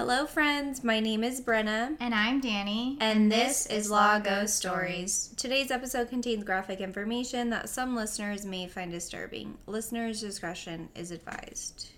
Hello, friends. My name is Brenna. And I'm Danny. And, this, is Law Ghost Stories. Today's episode contains graphic information that some listeners may find disturbing. Listeners' discretion is advised.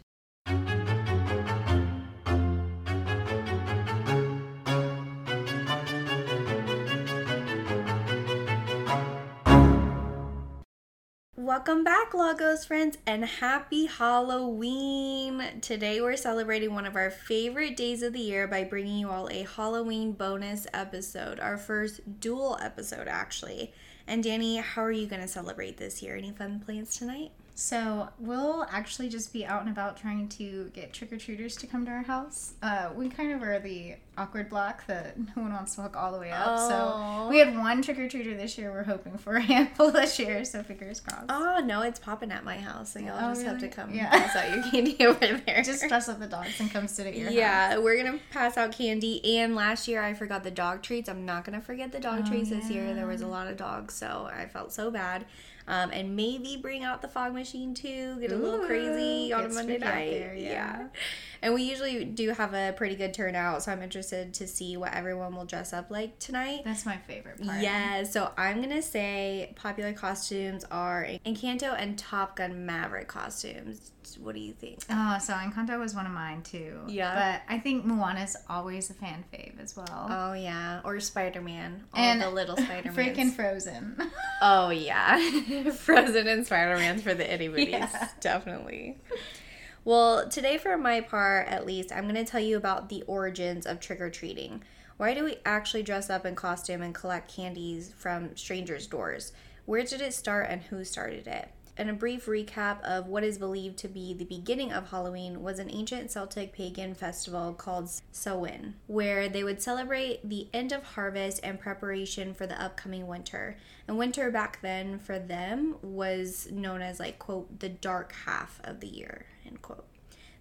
Welcome back, Lagos friends, and happy Halloween! Today we're celebrating one of our favorite days of the year by bringing you all a Halloween bonus episode, our first dual episode, actually. And Danny, how are you going to celebrate this year? Any fun plans tonight? So we'll actually just be out and about trying to get trick or treaters to come to our house. Uh, we kind of are the awkward block that no one wants to walk all the way up. Oh. So we had one trick or treater this year. We're hoping for a handful this year. So fingers crossed. Oh, no, it's popping at my house, so y'all Oh, just have to come Yeah. pass out your candy over there. Just dress up the dogs and come sit at your yeah, house. we're gonna pass out candy. And last year I forgot the dog treats. I'm not gonna forget the dog Oh, treats this year. There was a lot of dogs, so I felt so bad. Um, and maybe bring out the fog machine too. Get a little crazy on a Monday night. there, yeah. And we usually do have a pretty good turnout, so I'm interested to see what everyone will dress up like tonight. That's my favorite part. Yeah, so I'm gonna say popular costumes are Encanto and Top Gun Maverick costumes. What do you think? Oh, so Encanto was one of mine too. Yeah. But I think Moana's always a fan fave as well. Oh yeah, or Spider Man, And the little Spider Man. Freaking Frozen. oh yeah, Frozen and Spider Man's for the itty bitties, Yeah. definitely. Well, today for my part, at least, I'm going to tell you about the origins of trick or treating. Why do we actually dress up in costume and collect candies from strangers' doors? Where did it start and who started it? And a brief recap of what is believed to be the beginning of Halloween was an ancient Celtic pagan festival called Samhain, where they would celebrate the end of harvest and preparation for the upcoming winter. And winter back then for them was known as like quote the dark half of the year end quote.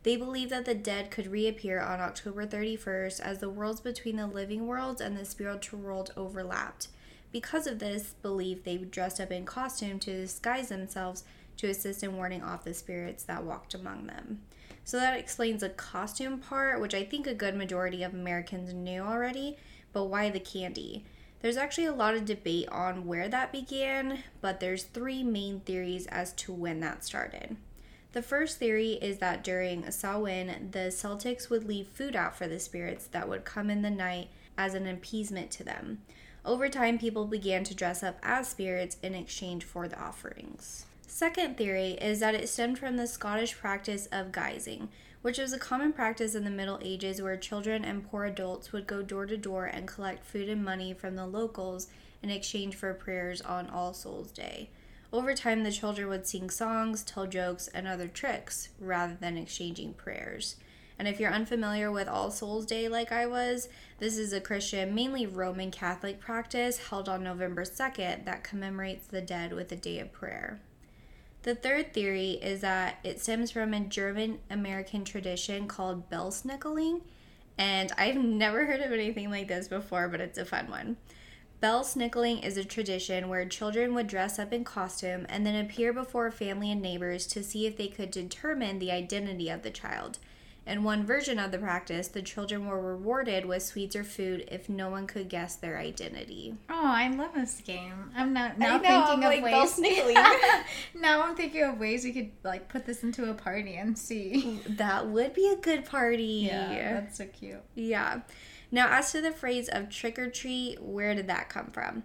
They believed that the dead could reappear on October 31st as the worlds between the living world and the spiritual world overlapped. Because of this belief, they dressed up in costume to disguise themselves to assist in warding off the spirits that walked among them. So that explains the costume part, which I think a good majority of Americans knew already, but why the candy? There's actually a lot of debate on where that began, but there's three main theories as to when that started. The first theory is that during Samhain, the Celtics would leave food out for the spirits that would come in the night as an appeasement to them. Over time, people began to dress up as spirits in exchange for the offerings. Second theory is that it stemmed from the Scottish practice of guising, which was a common practice in the Middle Ages where children and poor adults would go door to door and collect food and money from the locals in exchange for prayers on All Souls Day. Over time, the children would sing songs, tell jokes, and other tricks rather than exchanging prayers. And if you're unfamiliar with All Souls Day like I was, this is a Christian, mainly Roman Catholic practice held on November 2nd that commemorates the dead with a day of prayer. The third theory is that it stems from a German American tradition called Belsnickeling, and I've never heard of anything like this before, but it's a fun one. Belsnickeling is a tradition where children would dress up in costume and then appear before family and neighbors to see if they could determine the identity of the child. In one version of the practice, the children were rewarded with sweets or food if no one could guess their identity. Oh, I love this game. I'm not now know, thinking I'm of like, ways. Now I'm thinking of ways we could like put this into a party and see. That would be a good party. Yeah, that's so cute. Yeah. Now, as to the phrase of trick or treat, where did that come from?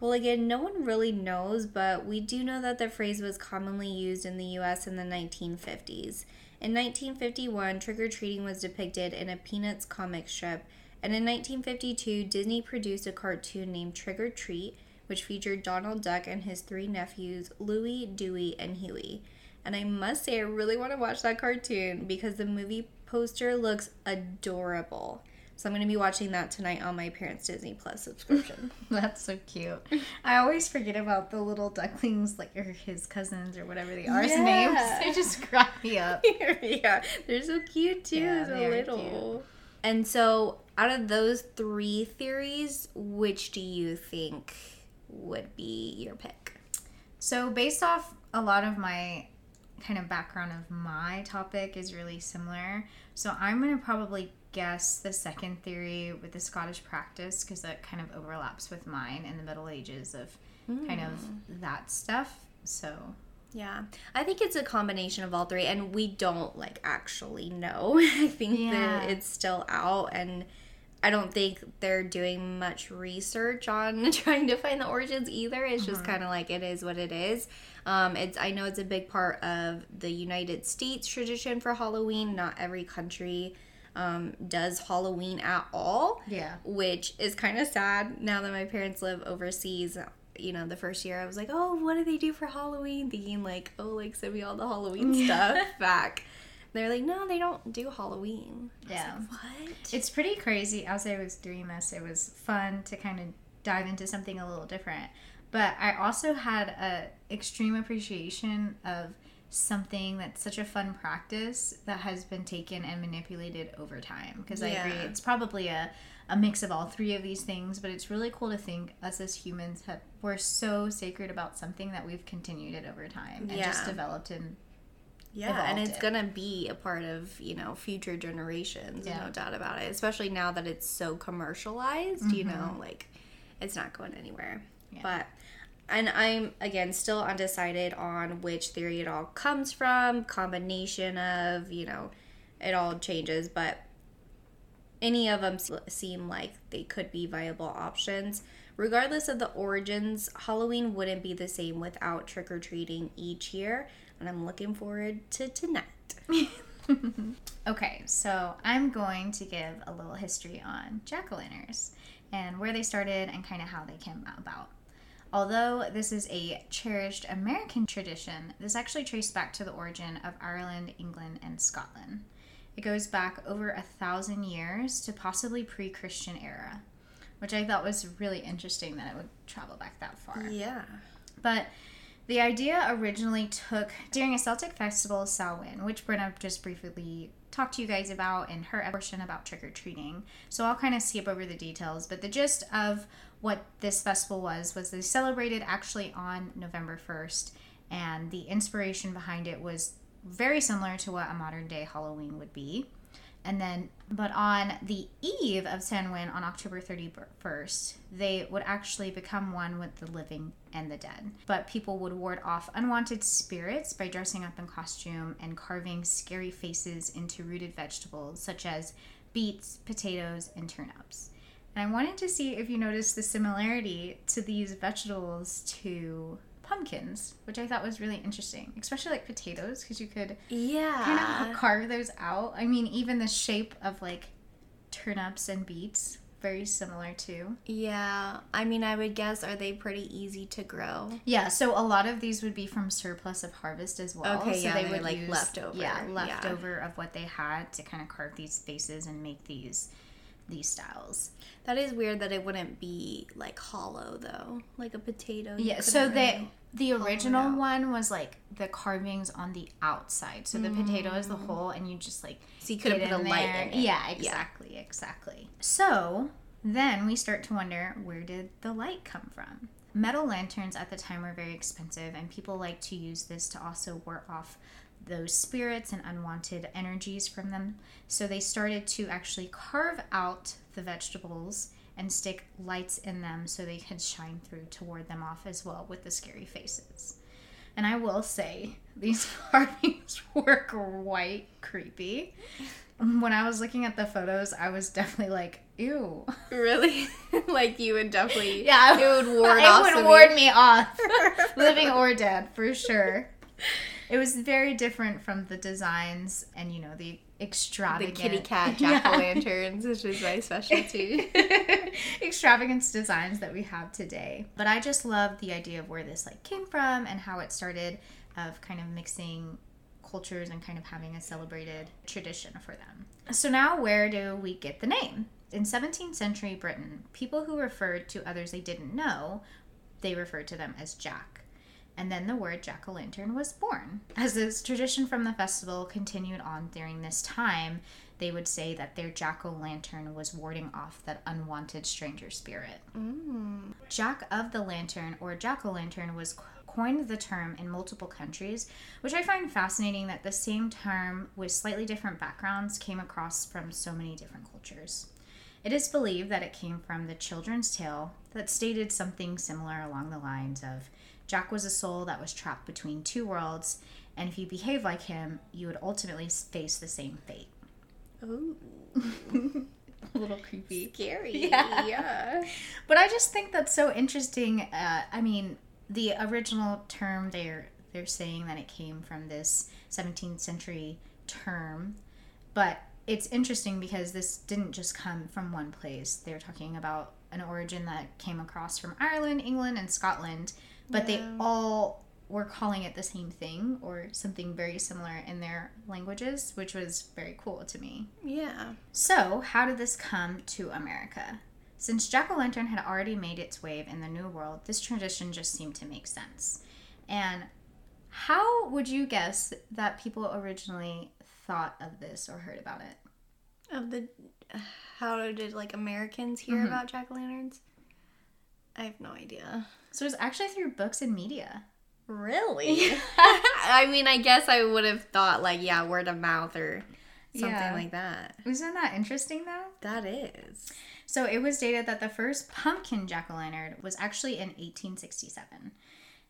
Well, again, no one really knows, but we do know that the phrase was commonly used in the US in the 1950s. In 1951, trick or treating was depicted in a Peanuts comic strip, and in 1952, Disney produced a cartoon named Trick or Treat, which featured Donald Duck and his three nephews, Louie, Dewey, and Huey. And I must say, I really want to watch that cartoon because the movie poster looks adorable. So I'm going to be watching that tonight on my parents' Disney Plus subscription. That's so cute. I always forget about the little ducklings, like or his cousins or whatever they are. Yeah. names. They just crack me up. yeah, they're so cute too, Yeah, so they little. And so, out of those three theories, which do you think would be your pick? So, based off a lot of my kind of background of my topic is really similar. So I'm going to probably guess the second theory with the Scottish practice because that kind of overlaps with mine in the Middle Ages of kind of hmm. that stuff. So Yeah, I think it's a combination of all three, and we don't like actually know. I think Yeah. that it's still out, and I don't think they're doing much research on trying to find the origins either. It's just kind of like it is what it is. Um, it's I know it's a big part of the United States tradition for Halloween. Not every country um, does Halloween at all yeah. which is kind of sad now that my parents live overseas. You know, the first year I was like, oh, what do they do for Halloween? Thinking, like, oh, like, send me all the Halloween stuff back. They're like, no, they don't do Halloween. Yeah. like, what? It's pretty crazy. As I was doing this, it was fun to kind of dive into something a little different. But I also had a extreme appreciation of something that's such a fun practice that has been taken and manipulated over time. Because I agree, it's probably a, a mix of all three of these things. But it's really cool to think us as humans have we're so sacred about something that we've continued it over time and just developed in Yeah, and it's it. gonna be a part of you know future generations. Yeah. No doubt about it. Especially now that it's so commercialized. You know, Mm-hmm. like it's not going anywhere. Yeah. But and I'm again still undecided on which theory it all comes from. Combination of you know, it all changes, but any of them seem like they could be viable options. Regardless of the origins, Halloween wouldn't be the same without trick or treating each year, and I'm looking forward to tonight. Okay, so I'm going to give a little history on jack o' lanterns and where they started and kind of how they came about. Although this is a cherished American tradition, this actually traced back to the origin of Ireland, England, and Scotland. It goes back over a thousand years to possibly pre Christian era, which I thought was really interesting that it would travel back that far. Yeah. But the idea originally took during a Celtic festival, Samhain, which Brenna just briefly talked to you guys about in her portion about trick or treating. So I'll kind of skip over the details, but the gist of what this festival was was they celebrated actually on November 1st, and the inspiration behind it was very similar to what a modern day Halloween would be. And then, but on the eve of Samhain, on October 31st, they would actually become one with the living and the dead. But people would ward off unwanted spirits by dressing up in costume and carving scary faces into rooted vegetables such as beets, potatoes, and turnips. And I wanted to see if you noticed the similarity to these vegetables to pumpkins, which I thought was really interesting, especially like potatoes, because you could Yeah. kind of carve those out. I mean, even the shape of like turnips and beets, very similar too. Yeah. I mean, I would guess, are they pretty easy to grow? Yeah, so a lot of these would be from surplus of harvest as well. Okay, so yeah, they would like, use, leftover, Yeah, yeah. leftover of what they had to kind of carve these faces and make these these styles. That is weird that it wouldn't be like hollow though, like a potato. Yeah, so they the oh, original out. one was like the carvings on the outside. So the potato is the mm. whole and you just like So you could have put a in light in it. Yeah, exactly, exactly. So then we start to wonder where did the light come from? Metal lanterns at the time were very expensive, and people like to use this to also ward off those spirits and unwanted energies from them. So they started to actually carve out the vegetables and stick lights in them so they could shine through to ward them off as well with the scary faces. And I will say, these carvings were quite creepy. When I was looking at the photos, I was definitely like, ew. Really? like you would definitely. Yeah, It would ward it off. would ward me off, living or dead, for sure. It was very different from the designs and, you know, the extravagant The kitty cat Yeah. jack o' lanterns, which is my specialty. extravagance designs that we have today. But I just love the idea of where this like came from and how it started of kind of mixing cultures and kind of having a celebrated tradition for them. So now where do we get the name? In 17th century Britain, people who referred to others they didn't know, they referred to them as Jack. And then the word jack o' lantern was born. As this tradition from the festival continued on during this time, they would say that their jack o' lantern was warding off that unwanted stranger spirit. Mm. Jack of the Lantern or Jack o' Lantern was coined the term in multiple countries, which I find fascinating that the same term with slightly different backgrounds came across from so many different cultures. It is believed that it came from the children's tale that stated something similar along the lines of Jack was a soul that was trapped between two worlds, and if you behave like him, you would ultimately face the same fate. Ooh, A little creepy. scary. Yeah. yeah. But I just think that's so interesting. Uh, I mean, the original term they're they're saying that it came from this 17th century term, but it's interesting because this didn't just come from one place. They're talking about an origin that came across from Ireland, England, and Scotland, but they all were calling it the same thing or something very similar in their languages, which was very cool to me. Yeah. So, how did this come to America? Since Jack o' Lantern had already made its way in the New World, this tradition just seemed to make sense. And how would you guess that people originally thought of this or heard about it? Of the, how did like Americans hear Mhm. about jack o' lanterns? I have no idea. So, it was actually through books and media. Really? I mean, I guess I would have thought like, yeah, word of mouth or something Yeah. like that. Isn't that interesting though? That is. So it was stated that the first pumpkin jack o' lantern was actually in 1867.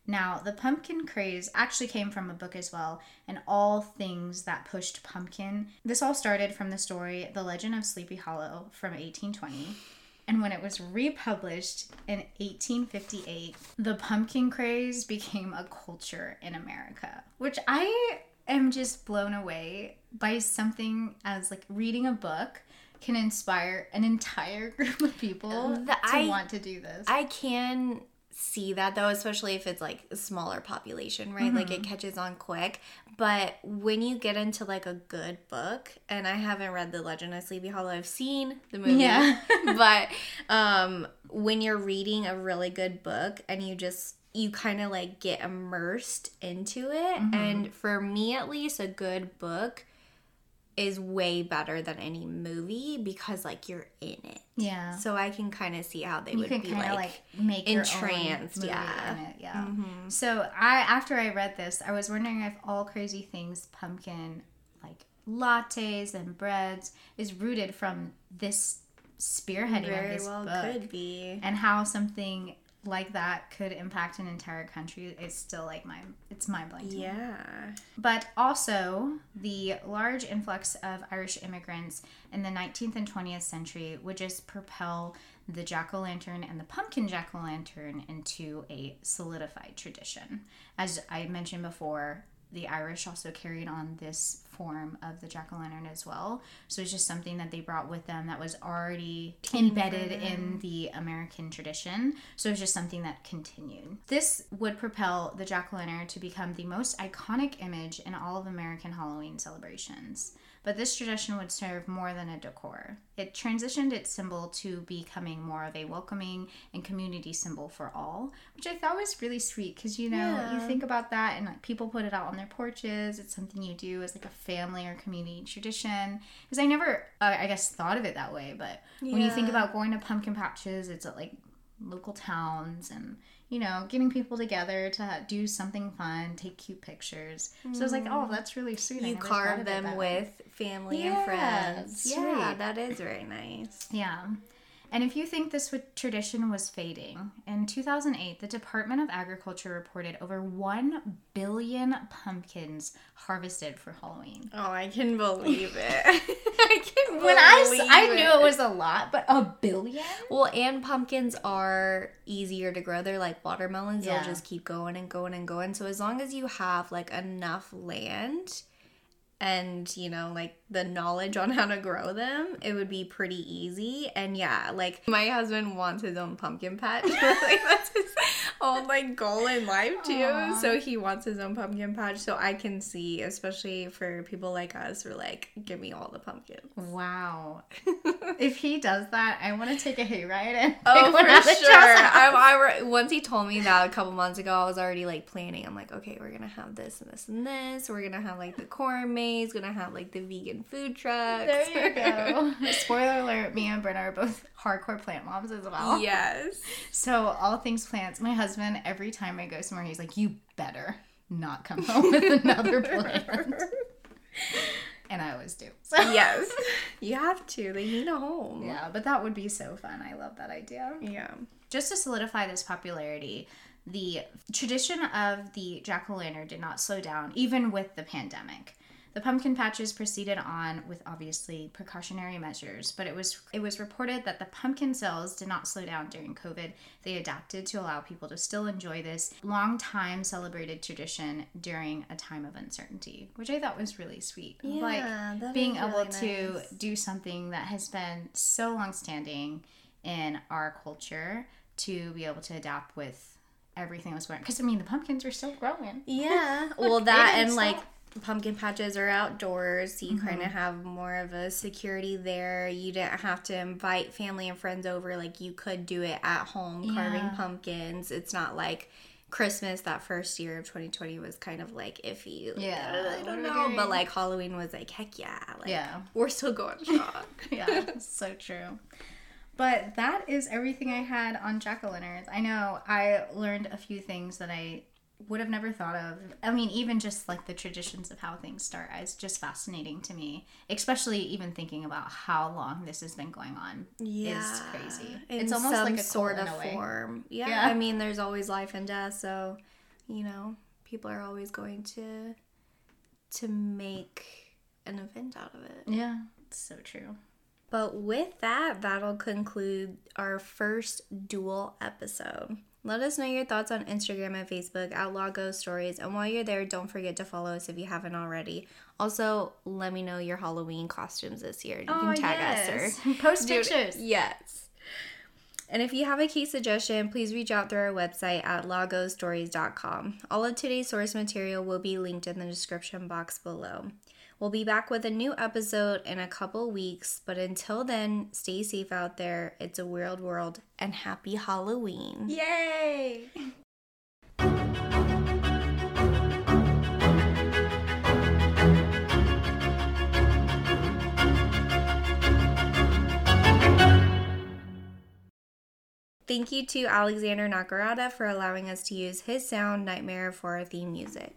Now, the pumpkin craze actually came from a book as well, and all things that pushed pumpkin. This all started from the story The Legend of Sleepy Hollow from 1820. And when it was republished in 1858, the pumpkin craze became a culture in America, which I am just blown away by something as like reading a book can inspire an entire group of people The- to I- want to do this. I can see that though, especially if it's like a smaller population, right? Like Mm-hmm. it catches on quick. But when you get into like a good book, and I haven't read The Legend of Sleepy Hollow, I've seen the movie. Yeah. but um when you're reading a really good book and you just you kind of like get immersed into it Mm-hmm. and for me at least a good book is way better than any movie because like you're in it yeah. so i can kind of see how they you would be like, like, make your own entranced, yeah. in it, yeah. Mhm. So I after I read this, I was wondering if all crazy things pumpkin like lattes and breads is rooted from this spearheading of this well book could be and how something like that could impact an entire country is still like my it's mind blowing. yeah But also, the large influx of Irish immigrants in the 19th and 20th century would just propel the jack o' lantern and the pumpkin jack o' lantern into a solidified tradition. As I mentioned before, the Irish also carried on this form of the jack o' lantern as well. So it's just something that they brought with them that was already embedded in the American tradition. So it's just something that continued. This would propel the jack o' lantern to become the most iconic image in all of American Halloween celebrations. But this tradition would serve more than a decor. It transitioned its symbol to becoming more of a welcoming and community symbol for all, which I thought was really sweet because you know you think about that and like people put it out on their porches. It's something you do as like a family or community tradition. Because I never, uh, I guess, thought of it that way. But when you think about going to pumpkin patches, it's like local towns and you know getting people together to do something fun, take cute pictures. So I was like, oh, mm. that's really sweet. You carve them with family Yeah, and friends yeah sweet. that is very nice Yeah. And if you think this would, tradition was fading, in 2008, the Department of Agriculture reported over 1 billion pumpkins harvested for Halloween. oh i can believe it i can When I, believe I knew it was a lot, but a billion? Well, and pumpkins are easier to grow. They're like watermelons. Yeah. They'll just keep going and going and going. So as long as you have like enough land and, you know, like the knowledge on how to grow them, it would be pretty easy. And yeah, like my husband wants his own pumpkin patch. like that's his whole like goal in life too. Aw. So he wants his own pumpkin patch. So I can see, especially for people like us, who are like, give me all the pumpkins. Wow. if he does that, I want to take a hayride and Oh, for sure. I, I, once he told me that a couple months ago, I was already like planning. I'm like, okay, we're gonna have this and this and this. We're gonna have like the corn maze. Gonna have like the vegan food trucks. There you go. Spoiler alert, me and Brenna are both hardcore plant moms as well. Yes. So all things plants. My husband, every time I go somewhere, he's like, "You better not come home with another plant." and I always do. So yes. You have to. They need a home. yeah, but that would be so fun. I love that idea. Yeah. Just to solidify this popularity, the tradition of the jack o' lantern did not slow down even with the pandemic. The pumpkin patches proceeded on with obviously precautionary measures, but it was it was reported that the pumpkin sales did not slow down during COVID. They adapted to allow people to still enjoy this long time celebrated tradition during a time of uncertainty, which I thought was really sweet. Yeah, like being able really to nice. do something that has been so long standing in our culture to be able to adapt with everything that's going because I mean the pumpkins are still growing. Yeah. Well, that and like. Pumpkin patches are outdoors, so you mm-hmm. kind of have more of a security there. You didn't have to invite family and friends over like you could do it at home carving Yeah. pumpkins. It's not like Christmas that first year of 2020 was kind of like iffy. Like, Yeah, I don't what are we know, but like Halloween was like heck yeah, like Yeah. we're still going strong. yeah, so true. But that is everything I had on jack o' lanterns. I know I learned a few things that I would have never thought of. I mean, even just like the traditions of how things start is just fascinating to me. Especially even thinking about how long this has been going on is crazy. In it's almost like a sort of a form. Yeah, Yeah. I mean, there's always life and death, so you know, people are always going to to make an event out of it. Yeah, it's so true. But with that, that'll conclude our first dual episode. Let us know your thoughts on Instagram and Facebook at Lago Stories. And while you're there, don't forget to follow us if you haven't already. Also, let me know your Halloween costumes this year. You can tag us or Post Dude, pictures. Yes. And if you have a case suggestion, please reach out through our website at lagostories.com. All of today's source material will be linked in the description box below. We'll be back with a new episode in a couple weeks, but until then, stay safe out there. It's a weird world, and happy Halloween. Yay! Thank you to Alexander Nakarada for allowing us to use his sound Nightmare for our theme music.